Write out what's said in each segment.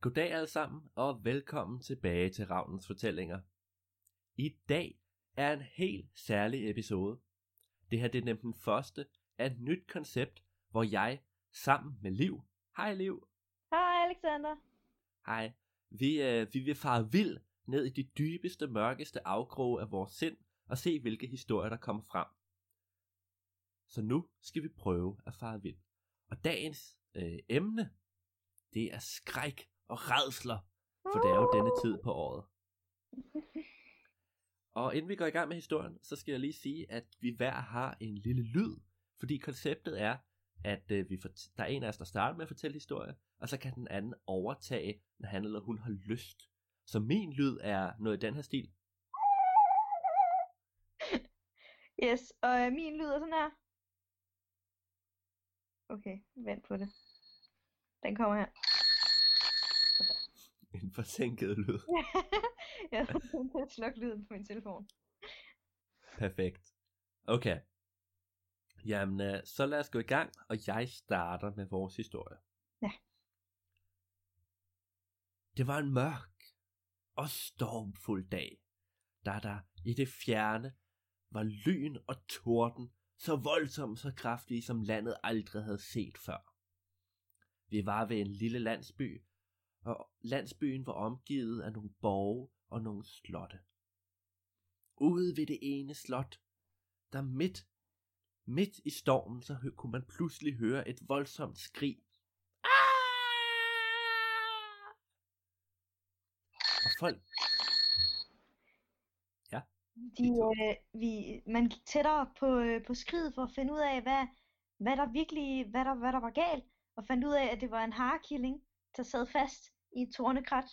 Goddag alle sammen, og velkommen tilbage til Ravnens Fortællinger. I dag er en helt særlig episode. Det her det er nemlig den første af et nyt koncept, hvor jeg sammen med Liv, hej Liv, Hej Alexander. hej, vi, øh, vi vil fare vild ned i de dybeste, mørkeste afkroge af vores sind og se, hvilke historier der kommer frem. Så nu skal vi prøve at fare vild. Og dagens øh, emne, det er skræk og redsler, for det er jo denne tid på året. Og inden vi går i gang med historien, så skal jeg lige sige, at vi hver har en lille lyd, fordi konceptet er, at øh, vi fort- der er en af os, der starter med at fortælle historie, og så kan den anden overtage, når han eller hun har lyst. Så min lyd er noget i den her stil. Yes, og øh, min lyder sådan her. Okay, vent på det. Den kommer her. En forsinket lyd. jeg kommet til at slukke lyden på min telefon. Perfekt. Okay. Jamen, øh, så lad os gå i gang, og jeg starter med vores historie. Ja. Det var en mørk og stormfuld dag, da der i det fjerne var lyn og torden, så voldsomme så kraftige, som landet aldrig havde set før. Vi var ved en lille landsby, og landsbyen var omgivet af nogle borge og nogle slotte. Ude ved det ene slot, der midt, midt i stormen, så hø- kunne man pludselig høre et voldsomt skrig. Ah! Og folk, De, øh, vi, man gik tættere på, øh, på skridet for at finde ud af, hvad, hvad der virkelig hvad der, hvad der var galt. Og fandt ud af, at det var en harekilling, der sad fast i et tornekrat.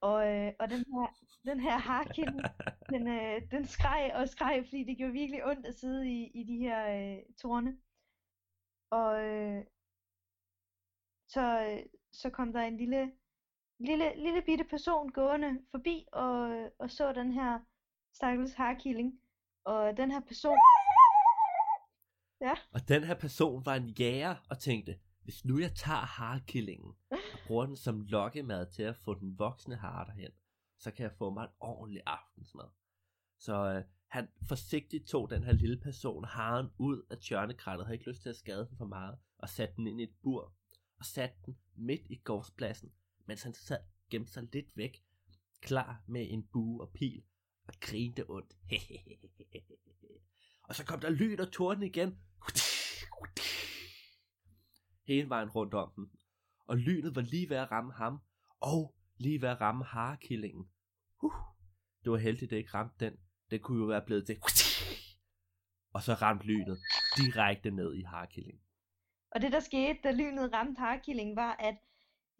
Og, øh, og den her, den her harekilling, den, øh, den skreg og skreg, fordi det gjorde virkelig ondt at sidde i, i de her øh, torne. Og øh, så, øh, så kom der en lille, lille, lille bitte person gående forbi og, og så den her stakkels harekilling. Og den her person... Ja, og den her person var en jæger og tænkte, hvis nu jeg tager harekillingen og bruger den som lokkemad til at få den voksne hare derhen, så kan jeg få mig en ordentlig aftensmad. Så øh, han forsigtigt tog den her lille person haren ud af tjørnekrattet, havde ikke lyst til at skade den for meget, og satte den ind i et bur, og satte den midt i gårdspladsen, mens han sad gemte sig lidt væk, klar med en bue og pil, og grinte ondt. og så kom der lyn og torden igen. Hele vejen rundt om den. Og lynet var lige ved at ramme ham, og lige ved at ramme harekillingen. Uh, det var heldigt, det ikke ramte den. Den kunne jo være blevet til... Og så ramte lynet direkte ned i harekillingen. og det der skete, da lynet ramte harekillingen, var, at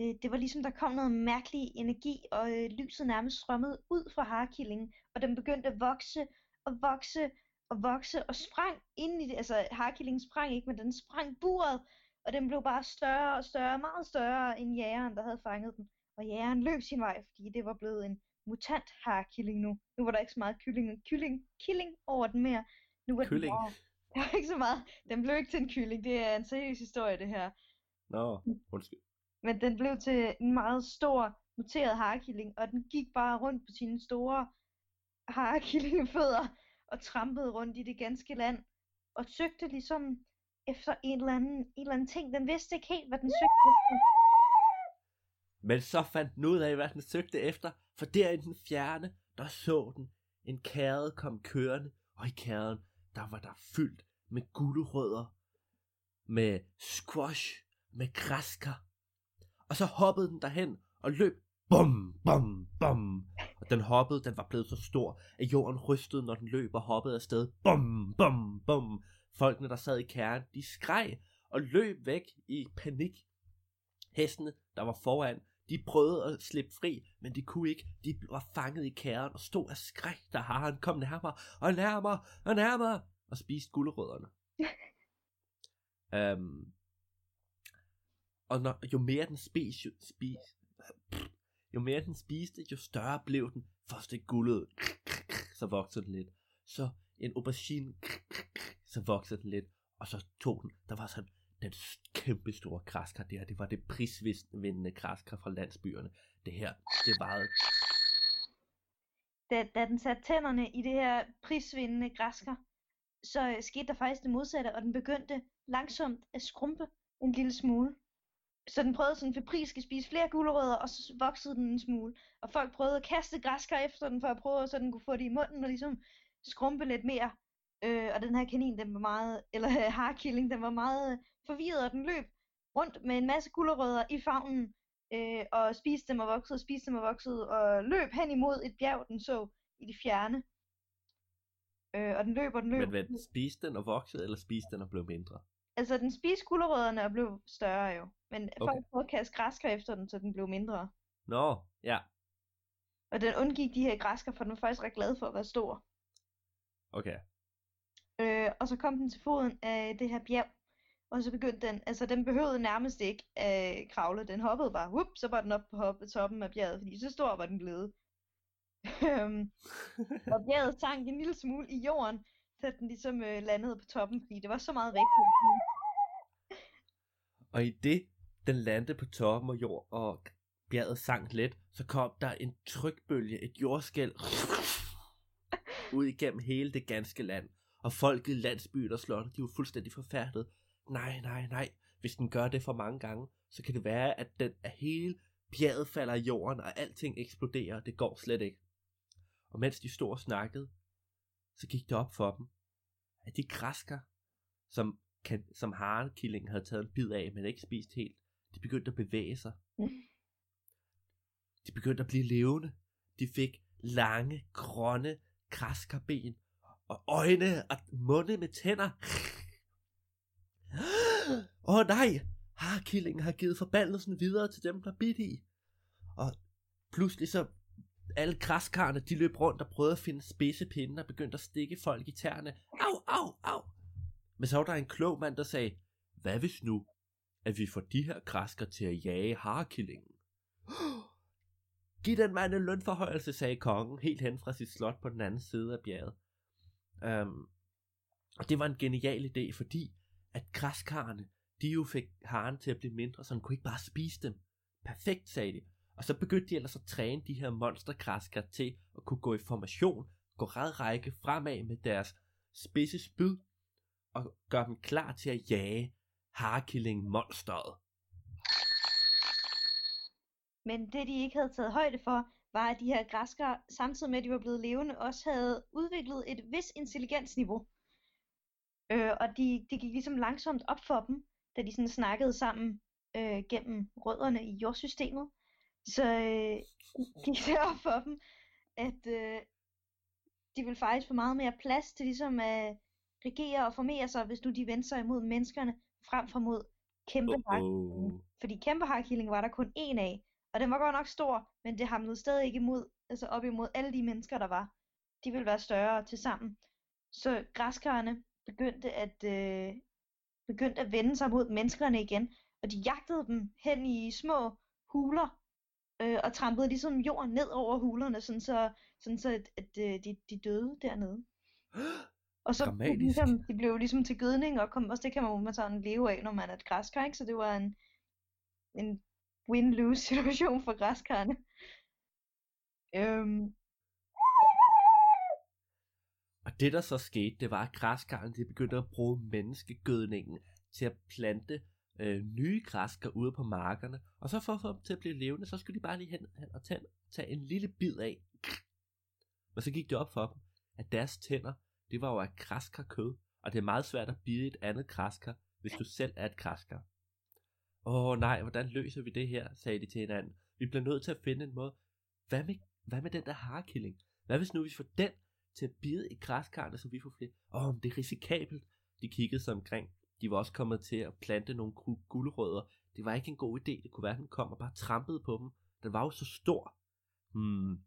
øh, det var ligesom, der kom noget mærkelig energi, og øh, lyset nærmest strømmede ud fra harekillingen, og den begyndte at vokse og vokse og vokse og sprang ind i det. Altså, harekillingen sprang ikke, men den sprang buret, og den blev bare større og større, meget større end jægeren, der havde fanget den. Og jægeren løb sin vej, fordi det var blevet en mutant harekilling nu. Nu var der ikke så meget kylling, kylling, killing over den mere. Nu var Kylling? Den bare, der var ikke så meget. Den blev ikke til en kylling. Det er en seriøs historie, det her. Nå, undskyld. Men den blev til en meget stor, muteret harekilling, og den gik bare rundt på sine store harekillingefødder og trampede rundt i det ganske land, og søgte ligesom efter en eller anden, en eller anden ting. Den vidste ikke helt, hvad den søgte efter. Men så fandt den ud af, hvad den søgte efter, for der i den fjerne, der så den en kæde komme kørende, og i kæden, der var der fyldt med gulerødder, med squash, med græskar. Og så hoppede den derhen og løb, bum, bum, bum. Og den hoppede, den var blevet så stor, at jorden rystede, når den løb og hoppede afsted, bum, bum, bum. Folkene, der sad i kæren, de skreg og løb væk i panik. Hestene, der var foran, de prøvede at slippe fri, men de kunne ikke. De var fanget i kæren og stod af skræk, da haren kom nærmere og nærmere og nærmere og spiste gulerødderne. um, og når, jo mere den spiste, jo, spis, jo mere den spiste, jo større blev den. Først det gullede, så voksede den lidt. Så en aubergine, så voksede den lidt. Og så tog den, der var sådan, den kæmpe store græskar der, det var det prisvindende græskar fra landsbyerne. Det her, det varede da, da den satte tænderne i det her prisvindende græskar, så øh, skete der faktisk det modsatte, og den begyndte langsomt at skrumpe en lille smule. Så den prøvede sådan febrilsk at spise flere gulerødder, og så voksede den en smule. Og folk prøvede at kaste græskar efter den, for at prøve, så den kunne få det i munden og ligesom skrumpe lidt mere. Øh, og den her kanin, den var meget, eller harkilling, den var meget forvirret, og den løb rundt med en masse gulerødder i favnen, øh, og spiste dem og voksede, spiste dem og voksede, og løb hen imod et bjerg, den så i det fjerne. Øh, og den løb, og den løb. Men hvad, spiste den og voksede, eller spiste den og blev mindre? Altså, den spiste gulerødderne og blev større jo. Men okay. folk prøvede at kaste græsker efter den, så den blev mindre. Nå, ja. Og den undgik de her græsker, for den var faktisk ret glad for at være stor. Okay. Øh, og så kom den til foden af det her bjerg, og så begyndte den, altså den behøvede nærmest ikke at øh, kravle, den hoppede bare, whoop, så var den oppe på hoppe, toppen af bjerget, fordi så stor var den blevet. Øhm, og bjerget sank en lille smule i jorden, så den ligesom øh, landede på toppen, fordi det var så meget rigtigt. Og i det, den landede på toppen af jord, og bjerget sank let, så kom der en trykbølge, et jordskæld, ud igennem hele det ganske land. Og folket i landsbyen og slottet, de var fuldstændig forfærdet. Nej, nej, nej. Hvis den gør det for mange gange, så kan det være, at, den, at hele bjerget falder i jorden, og alting eksploderer. Det går slet ikke. Og mens de stod og snakkede, så gik det op for dem, at de græsker, som, kan, som harekillingen havde taget en bid af, men ikke spist helt, de begyndte at bevæge sig. De begyndte at blive levende. De fik lange, grønne græskarben, og øjne og munde med tænder. Åh oh, nej, harkillingen har givet forbandelsen videre til dem, der bidt i. Og pludselig så alle græskarne, de løb rundt og prøvede at finde spidse pinde og begyndte at stikke folk i tæerne. Au, au, au. Men så var der en klog mand, der sagde, hvad hvis nu, at vi får de her græsker til at jage harkillingen? Giv den mand en lønforhøjelse, sagde kongen, helt hen fra sit slot på den anden side af bjerget. Øhm, og det var en genial idé, fordi at græskarne, de jo fik haren til at blive mindre, så han kunne ikke bare spise dem. Perfekt, sagde de. Og så begyndte de ellers at træne de her monstergræskar til at kunne gå i formation, gå red række fremad med deres spidse spyd, og gøre dem klar til at jage harekilling monsteret. Men det de ikke havde taget højde for, var at de her græskar, samtidig med at de var blevet levende, også havde udviklet et vis intelligensniveau. Øh, og de, det gik ligesom langsomt op for dem, da de sådan snakkede sammen øh, gennem rødderne i jordsystemet. Så øh, gik det op for dem, at øh, de ville faktisk få meget mere plads til ligesom at regere og formere sig, hvis nu de vendte sig imod menneskerne, frem for mod kæmpe uh-oh. Fordi kæmpe var der kun én af, og den var godt nok stor, men det hamlede stadig ikke imod, altså op imod alle de mennesker, der var. De ville være større til sammen. Så græskarne begyndte at, øh, begyndte at vende sig mod menneskerne igen, og de jagtede dem hen i små huler, øh, og trampede ligesom jorden ned over hulerne, sådan så, sådan så at, at øh, de, de døde dernede. Og så de, ligesom, de blev ligesom til gødning, og kom, også det kan man, man sådan leve af, når man er et græskar, ikke? Så det var en, en win-lose situation for græskarne. Øhm, og det der så skete, det var, at græskarne de begyndte at bruge menneskegødningen til at plante øh, nye græsker ude på markerne. Og så for at få dem til at blive levende, så skulle de bare lige hen, hen og tage, tage en lille bid af. Men så gik det op for dem, at deres tænder, det var jo af græskarkød. Og det er meget svært at bide et andet græskar, hvis du selv er et græskar. Åh oh, nej, hvordan løser vi det her, sagde de til hinanden. Vi bliver nødt til at finde en måde. Hvad med, hvad med den der harekilling? Hvad hvis nu vi får den til at bide i græskarne, så vi får flere? Åh, oh, det er risikabelt. De kiggede sig omkring. De var også kommet til at plante nogle gulerødder. Det var ikke en god idé. Det kunne være, at den kom og bare trampede på dem. Den var jo så stor. Hmm.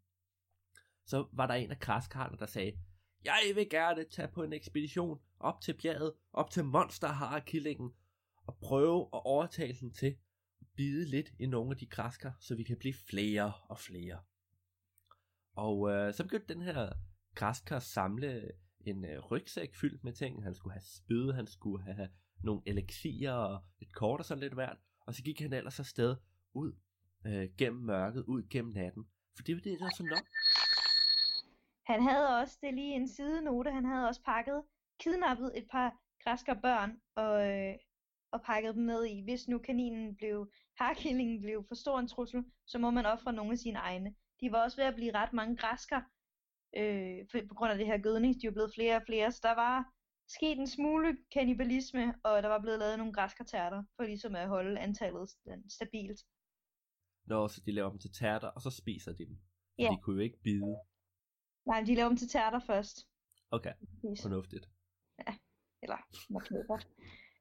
Så var der en af græskarne, der sagde, jeg vil gerne tage på en ekspedition op til bjerget, op til monsterharekillingen, og prøve at overtale den til at bide lidt i nogle af de græsker, så vi kan blive flere og flere. Og øh, så begyndte den her græskar samle en øh, rygsæk fyldt med ting. Han skulle have spyd, han skulle have nogle elixier og et kort og sådan lidt værd. Og så gik han ellers afsted ud øh, gennem mørket, ud gennem natten. For det var det, der var så nok. Han havde også, det er lige en sidenote, han havde også pakket, kidnappet et par græsker børn og, øh, og pakket dem med i. Hvis nu kaninen blev, harkillingen blev for stor en trussel, så må man ofre nogle af sine egne. De var også ved at blive ret mange græsker, øh, for, på grund af det her gødning. De er blevet flere og flere, så der var sket en smule kannibalisme, og der var blevet lavet nogle græskertærter, for ligesom at holde antallet stabilt. Nå, så de laver dem til tærter, og så spiser de dem. Ja. de kunne jo ikke bide. Nej, de laver dem til tærter først. Okay, fornuftigt. Eller måske godt.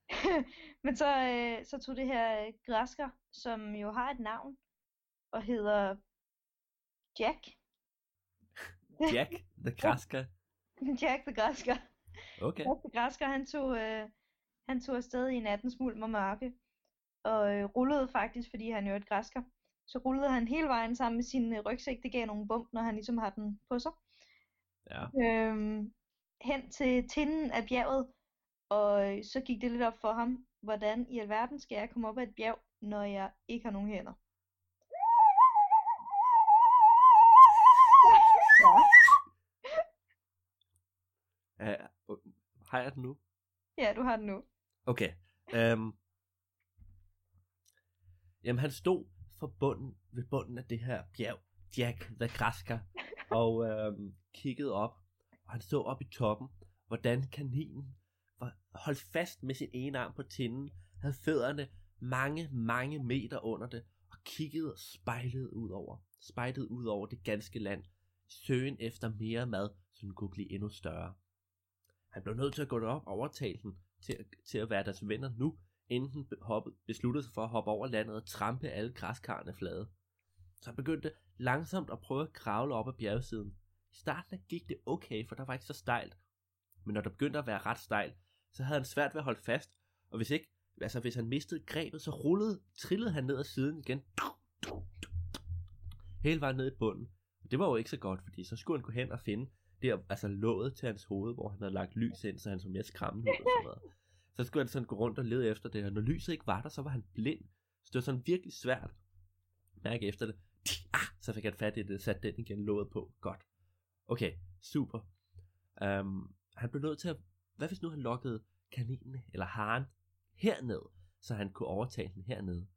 Men så, øh, så tog det her øh, græsker, som jo har et navn, og hedder Jack. Jack, the græsker. Jack the græsker. Okay. Jack the græsker, han tog, øh, han tog afsted i nattens mulm og mørke, og øh, rullede faktisk, fordi han jo er et græsker, så rullede han hele vejen sammen med sin øh, rygsæk. Det gav nogle bump, når han ligesom har den på sig. Ja. øhm, hen til tinden af bjerget, og øh, så gik det lidt op for ham, hvordan i alverden skal jeg komme op ad et bjerg, når jeg ikke har nogen hænder. Ja, Uh, har jeg den nu? ja, du har den nu. Okay. Um, jamen, han stod for bunden, ved bunden af det her bjerg, Jack the Græsker, og um, kiggede op, og han så op i toppen, hvordan kaninen var holdt fast med sin ene arm på tinden, havde fødderne mange, mange meter under det, og kiggede og spejlede ud over, spejlede ud over det ganske land, søgen efter mere mad, så den kunne blive endnu større. Han blev nødt til at gå derop og overtale den til, til at være deres venner nu, inden den hoppede, besluttede sig for at hoppe over landet og trampe alle græskarne flade. Så han begyndte langsomt at prøve at kravle op ad bjergsiden. I starten gik det okay, for der var ikke så stejlt. Men når der begyndte at være ret stejlt, så havde han svært ved at holde fast, og hvis ikke, altså hvis han mistede grebet, så rullede, trillede han ned ad siden igen. Hele vejen ned i bunden. Og det var jo ikke så godt, fordi så skulle han gå hen og finde det, altså låget til hans hoved, hvor han havde lagt lys ind, så han så mere skræmmende ud og sådan noget. Så skulle han sådan gå rundt og lede efter det, og når lyset ikke var der, så var han blind. Så det var sådan virkelig svært. Mærke efter det. Ah, så fik han fat i det, satte den igen låget på. Godt. Okay, super. Um, han blev nødt til at, hvad hvis nu han lokkede kaninen eller haren herned, så han kunne overtage den hernede.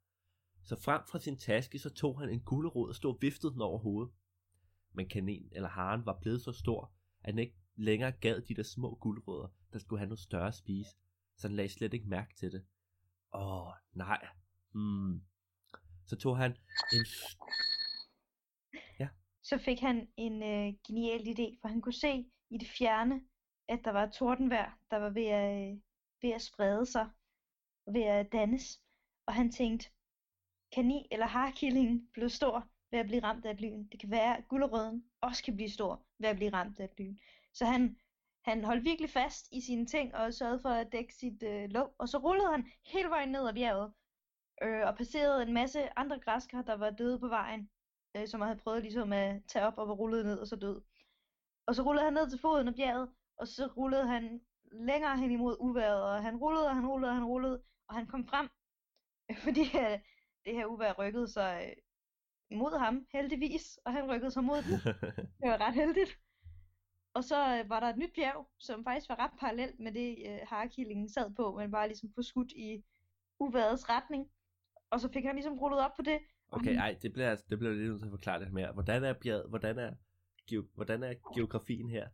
Så frem fra sin taske, så tog han en gulerod og stod og viftede den over hovedet. Men kaninen eller haren var blevet så stor, at den ikke længere gad de der små gulerødder, der skulle have noget større at spise. Så han lagde slet ikke mærke til det. Åh, nej. Hmm. Så tog han en... Ja. Så fik han en øh, genial idé, for han kunne se i det fjerne, at der var et tordenvejr, der var ved at, øh, ved at sprede sig, ved at dannes. Og han tænkte, kanin eller harkillingen blev stor ved at blive ramt af et lyn. Det kan være, at gulerøden også kan blive stor ved at blive ramt af et lyn. Så han, han holdt virkelig fast i sine ting og sørgede for at dække sit øh, låg. Og så rullede han hele vejen ned ad bjerget øh, og passerede en masse andre græskar, der var døde på vejen øh, som havde prøvet ligesom at tage op og var rullet ned og så død. Og så rullede han ned til foden af bjerget, og så rullede han længere hen imod uværet, og han rullede, og han rullede, og han rullede, og han kom frem, fordi øh, det her uvejr rykkede sig øh, mod ham, heldigvis, og han rykkede sig mod den. Det var ret heldigt. Og så øh, var der et nyt bjerg, som faktisk var ret parallelt med det, øh, harekillingen sad på, men bare ligesom forskudt i uværets retning. Og så fik han ligesom rullet op på det, Okay, ej, det bliver, det bliver lidt nødt til at forklare lidt mere. Hvordan er bjerget, hvordan er, geo, hvordan er geografien her?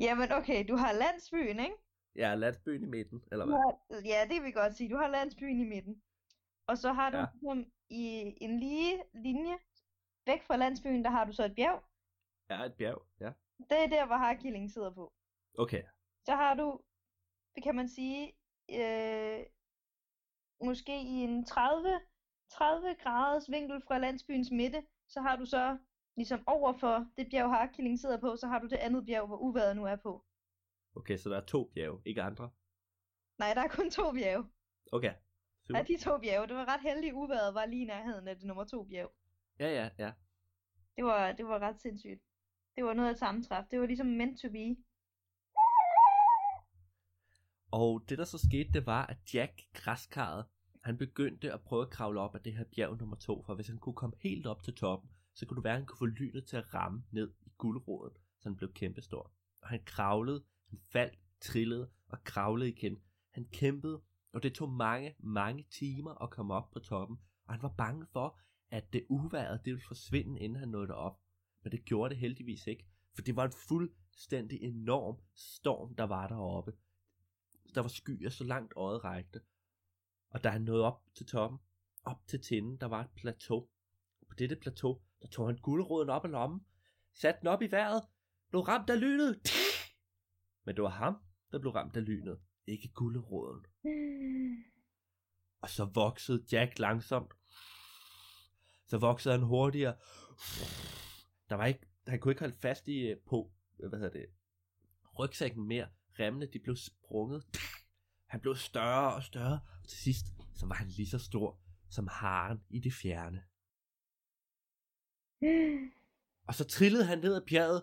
Jamen okay, du har landsbyen, ikke? Ja, landsbyen i midten, eller hvad? har, ja, det vil jeg godt sige. Du har landsbyen i midten. Og så har du Ja. ligesom i en lige linje væk fra landsbyen, der har du så et bjerg. Ja, et bjerg, ja. Det er der, hvor harkillingen sidder på. Okay, Så har du, det kan man sige, øh, måske i en 30, 30 graders vinkel fra landsbyens midte, så har du så ligesom over for det bjerg, harkillingen sidder på, så har du det andet bjerg, hvor uværet nu er på. okay, så der er to bjerge, ikke andre? Nej, der er kun to bjerge. Okay, super. Ja, de to bjerge. Det var ret heldigt, uværet var lige i nærheden af det nummer to bjerg. Ja, ja, ja. Det var, det var ret sindssygt. Det var noget af sammentræf. Det var ligesom meant to be. Og det der så skete, det var, at Jack, græskarret, han begyndte at prøve at kravle op af det her bjerg nummer to, for hvis han kunne komme helt op til toppen, så kunne du være, at han kunne få lynet til at ramme ned i guldråden, så han blev kæmpestor. Og han kravlede, han faldt, trillede og kravlede igen. Han kæmpede, og det tog mange, mange timer at komme op på toppen, og han var bange for, at det uværet det ville forsvinde, inden han nåede op. Men det gjorde det heldigvis ikke, for det var en fuldstændig enorm storm, der var deroppe. Der var skyer så langt øjet rækte, og da han nåede op til toppen, op til tinden, der var et plateau. På dette plateau, der tog han guldråden op af lommen, satte den op i vejret, blev ramt af lynet. Men det var ham, der blev ramt af lynet, ikke guldråden. Og så voksede Jack langsomt. Så voksede han hurtigere. Der var ikke, han kunne ikke holde fast i øh, på, øh, hvad hedder det, rygsækken mere. Remmene, de blev sprunget. Han blev større og større, og til sidst, så var han lige så stor som haren i det fjerne. Og så trillede han ned ad bjerget.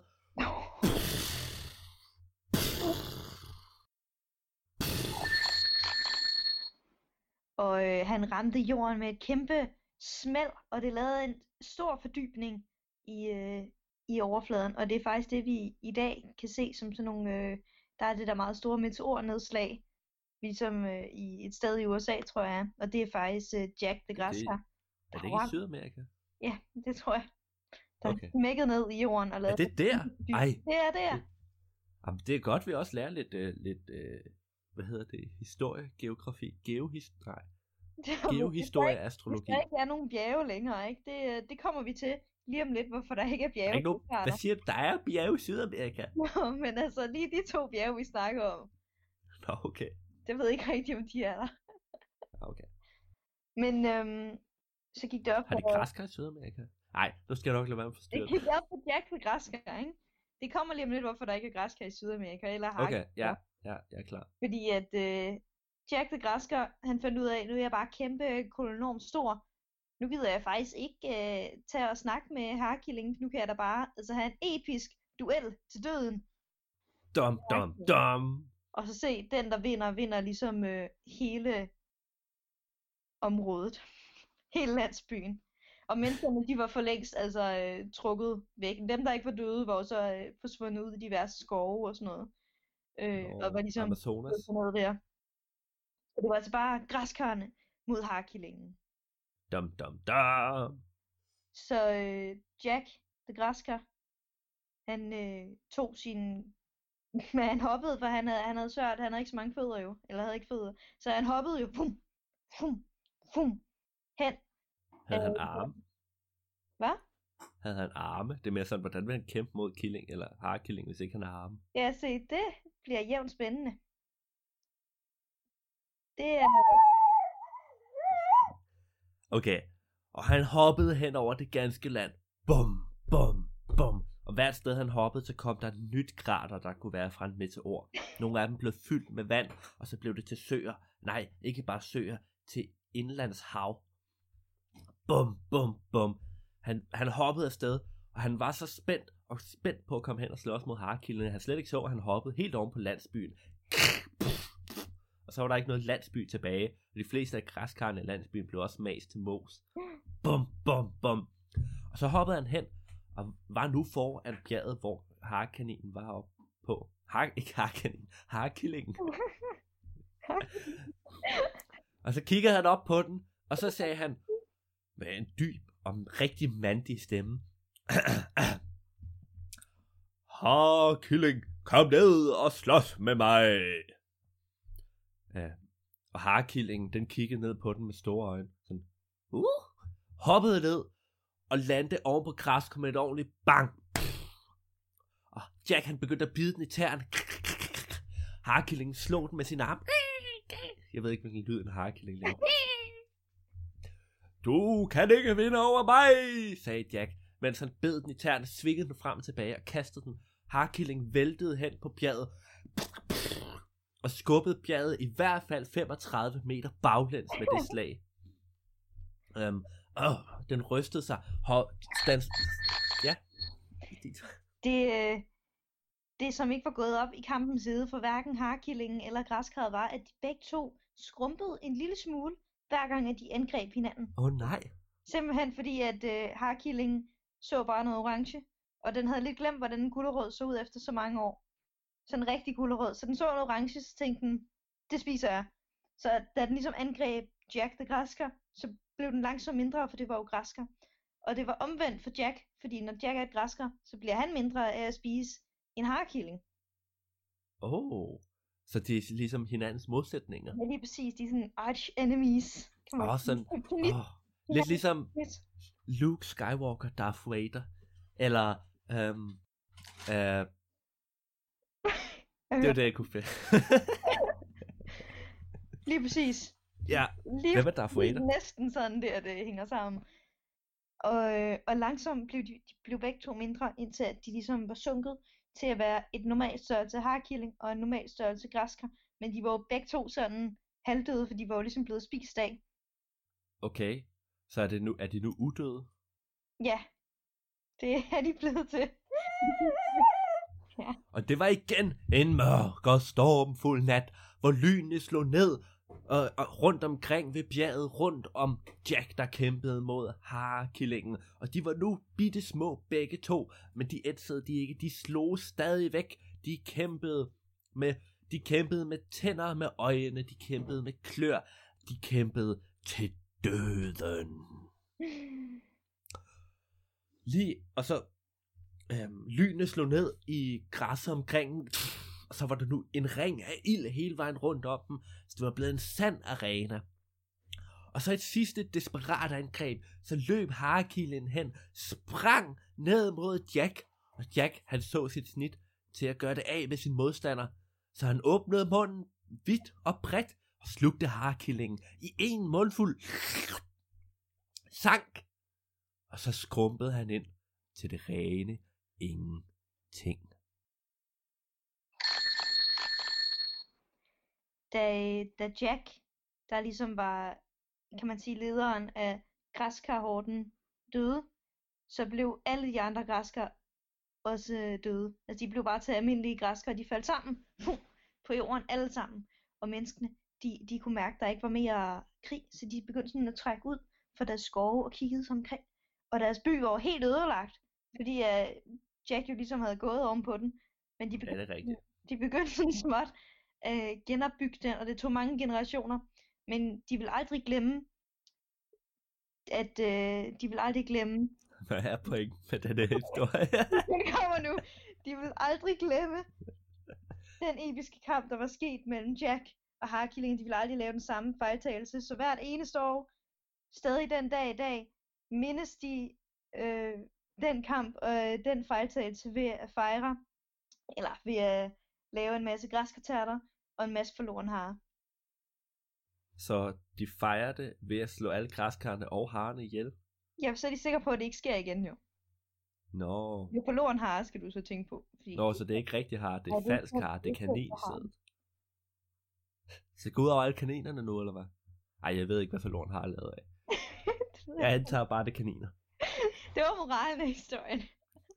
Og øh, han ramte jorden med et kæmpe smæld, og det lavede en stor fordybning i, øh, i overfladen. Og det er faktisk det, vi i dag kan se som sådan nogle, øh, der er det der meget store meteornedslag, ligesom øh, i et sted i USA, tror jeg. Og det er faktisk øh, Jack the Græskar. Er det ikke i Sydamerika? Ja, det tror jeg. Der Okay. smækket ned i jorden og Er lavet det der? Ej, Det er der. Det- jamen, det er godt, vi også lærer lidt, øh, lidt øh, hvad hedder det, historie, geografi, geohistorie, Hvis astrologi. der ikke er nogen bjerge længere, ikke? Det, øh, det kommer vi til lige om lidt, hvorfor der ikke er Er bjerge. der ikke nogen, karter. siger der er bjerge i Sydamerika? Nå, Men altså, lige de to bjerge, vi snakker om, Nå, okay. det ved jeg ikke rigtig, om de er der. okay. Men øhm, så gik det op Har de græskar i Sydamerika? Nej, nu skal jeg nok lade være med at det forstyrre. gik op for Jack ved græskar, ikke? Det kommer lige om lidt, hvorfor der ikke er græskar i Sydamerika, eller har Okay, ja, ja, jeg er klar. Fordi at øh, Jack the Græsker, han fandt ud af, nu er jeg bare kæmpe kolonorm stor. Nu gider jeg faktisk ikke øh, tage og snakke med Harkilling. Nu kan jeg da bare altså, have en episk duel til døden. Dum, dum, dum. Og så se, den der vinder, vinder ligesom øh, hele området. Hele landsbyen. Og menneskerne, de var for længst altså, øh, trukket væk. Dem, der ikke var døde, var så øh, forsvundet ud i diverse skove og sådan noget. Øh, Nå, og var ligesom Amazonas. sådan noget der. Så det var altså bare græskarne mod harkillingen. Dum, dum, dum. Så øh, Jack, det græskar, han øh, tog sin... Men han hoppede, for han havde, han havde svært, han havde ikke så mange fødder jo, eller havde ikke fødder. Så han hoppede jo, bum, bum, bum, hen. Havde han Øh, arme? Hvad? Havde han arme? Det er mere sådan, hvordan vil han kæmpe mod killing eller harkilling, hvis ikke han har arme? Ja, se, det bliver jævnt spændende. Det er... Okay, og han hoppede hen over det ganske land. Bum, bum, bum. Og hvert sted han hoppede, så kom der et nyt krater, der kunne være fra en meteor. Nogle af dem blev fyldt med vand, og så blev det til søer. Nej, ikke bare søer, til indlandshav. Bum, bum, bum. Han, han hoppede afsted, og han var så spændt og spændt på at komme hen og slås mod harkilderne. Han slet ikke så, at han hoppede helt oven på landsbyen. Og så var der ikke noget landsby tilbage. Og de fleste af græskarne i landsbyen blev også mast til mos. Bum, bum, bum. Og så hoppede han hen, og var nu foran bjerget, hvor harkaninen var oppe på. Har, ikke harkaninen, harkillingen. og så kiggede han op på den, og så sagde han med en dyb og en rigtig mandig stemme. Harkilling, kom ned og slås med mig. Ja. Og harkillingen, den kiggede ned på den med store øjne. Sådan, uh, hoppede ned og landede oven på græs, kom med et ordentligt bang. Og Jack han begyndte at bide den i tæerne. Harkillingen slog den med sin arm. Jeg ved ikke, hvilken lyd en harkilling laver. Du kan ikke vinde over mig, sagde Jack, mens han bed den i tæerne, svingede den frem og tilbage og kastede den. Harkilling væltede hen på bjerget og skubbede bjerget i hvert fald 35 meter baglæns med det slag. Um, åh, den rystede sig. Hov, stans... Ja. Det, øh, det, som ikke var gået op i kampens side for hverken harkillingen eller græskarret, var, at de begge to skrumpede en lille smule, hver gang at de angreb hinanden. Åh oh, nej. Simpelthen fordi, at øh, harkillingen så bare noget orange, og den havde lidt glemt, hvordan en gulerod så ud efter så mange år. Sådan en rigtig gulerod. Så den så noget orange, så tænkte den, det spiser jeg. Så da den ligesom angreb Jack the græsker, så blev den langsomt mindre, for det var jo græsker. Og det var omvendt for Jack, fordi når Jack er et græsker, så bliver han mindre af at spise en harkilling. Åh. Oh. Så de er ligesom hinandens modsætninger. Ja, lige præcis. De er sådan arch enemies. Kan Åh, oh, sådan, Lidt, oh, lidt ligesom. Luke Skywalker, Darth Vader. Eller, øhm, øh, det var det, jeg kunne finde. Lige præcis. ja, Lige hvem er Darth Vader? næsten sådan der, det hænger sammen. Og, øh, og langsomt blev de, de blev begge to mindre, indtil at de ligesom var sunket til at være et normalt størrelse harkilling og en normal størrelse græsker. Men de var jo begge to sådan halvdøde, for de var jo ligesom blevet spist af. Okay, så er, det nu, er de nu udøde? Ja, det er de blevet til. Og det var igen en mørk og stormfuld nat, hvor lynene slog ned og, og rundt omkring ved bjerget, rundt om Jack, der kæmpede mod harekillingen. Og de var nu bitte små begge to, men de ætsede de ikke, de slog stadig væk. De kæmpede med, de kæmpede med tænder, med øjne, de kæmpede med klør, de kæmpede til døden. Lige, og så øhm, lynene slog ned i græsset omkring, og så var der nu en ring af ild hele vejen rundt om dem, så det var blevet en sand arena. Og så et sidste desperat angreb, så løb harekillen hen, sprang ned mod Jack, og Jack han så sit snit til at gøre det af med sin modstander, så han åbnede munden vidt og bredt og slugte harekillingen i en mundfuld. Sank, og så skrumpede han ind til det rene ingenting. Da, da Jack, der ligesom var, kan man sige, lederen af græskarhorden, døde, så blev alle de andre græskar også øh, døde. Altså de blev bare til almindelige græskar, de faldt sammen Puh, på jorden alle sammen. Og menneskene, de, de kunne mærke, at der ikke var mere krig, så de begyndte sådan at trække ud fra deres skove og kiggede sig omkring. Og deres by var helt ødelagt, fordi uh, Jack jo ligesom havde gået oven på den. Men de Ja, begyndte, det er rigtigt. de begyndte sådan småt øh, genopbygge den, og det tog mange generationer. Men de vil aldrig glemme, at øh, de vil aldrig glemme, Hvad er pointen med denne historie? den kommer nu, de vil aldrig glemme den episke kamp, der var sket mellem Jack og Harkilling. De vil aldrig lave den samme fejltagelse. Så hvert eneste år, stadig den dag i dag, mindes de øh, den kamp og øh, den fejltagelse ved at fejre, eller ved at lave en masse græskartærter og en masse forloren hare. så de fejrer det ved at slå alle græskarne og harerne ihjel. Ja, så er de sikre på, at det ikke sker igen jo. Nå. Jo, forloren hare skal du så tænke på. Fordi... Nå, så det er ikke rigtig har, det Ja, er er falsk falsk- har, det er kaninsædet. Så går ud over alle kaninerne nu, eller hvad? Ej, jeg ved ikke, hvad forloren har lavet af. Jeg jeg antager bare, det er kaniner. Det var moralen af historien.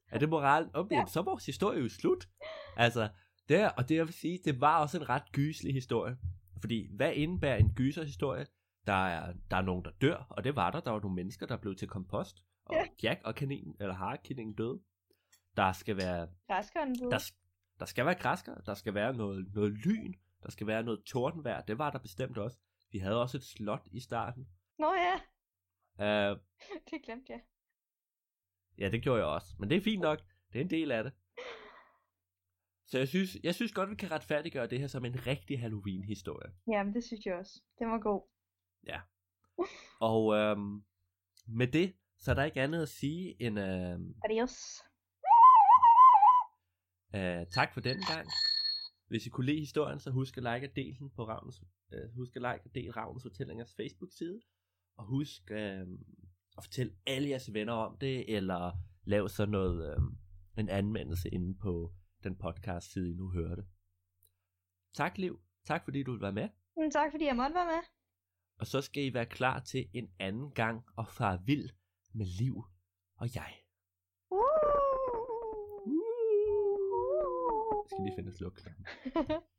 Er det moralen? Okay, Ja. så er vores historie jo slut. Altså, det og det jeg vil sige, det var også en ret gyselig historie. Fordi, hvad indebærer en gyserhistorie? Der er, der er nogen, der dør, og det var der. Der var nogle mennesker, der blev til kompost. Og Ja. Jack og kaninen, eller harekillingen døde. Der skal være Græskeren døde. der, der skal være græsker, der skal være noget, noget lyn, der skal være noget tordenvejr, det var der bestemt også. Vi havde også et slot i starten. Nå ja, Uh, det glemte jeg. ja, det gjorde jeg også, men det er fint nok. Det er en del af det. Så jeg synes, jeg synes godt, vi kan retfærdiggøre det her som en rigtig Halloween-historie. Jamen, det synes jeg også. Den var god. Og øhm, med det, så er der ikke andet at sige end øhm, Adios. øh, tak for den gang. Hvis I kunne lide historien, så husk at like og del den på Ravnes, øh, husk at like og del Ravnes Fortællingers Facebook-side. Og husk øh, at fortælle alle jeres venner om det, eller lav så noget, øh, en anmeldelse inde på den podcast-side, I nu hører det. Tak, Liv. Tak, fordi du vil være med. Men tak fordi jeg måtte være med. Og så skal I være klar til en anden gang at fare vild med Liv og jeg. Uh! Uh! skal lige finde slukknappen.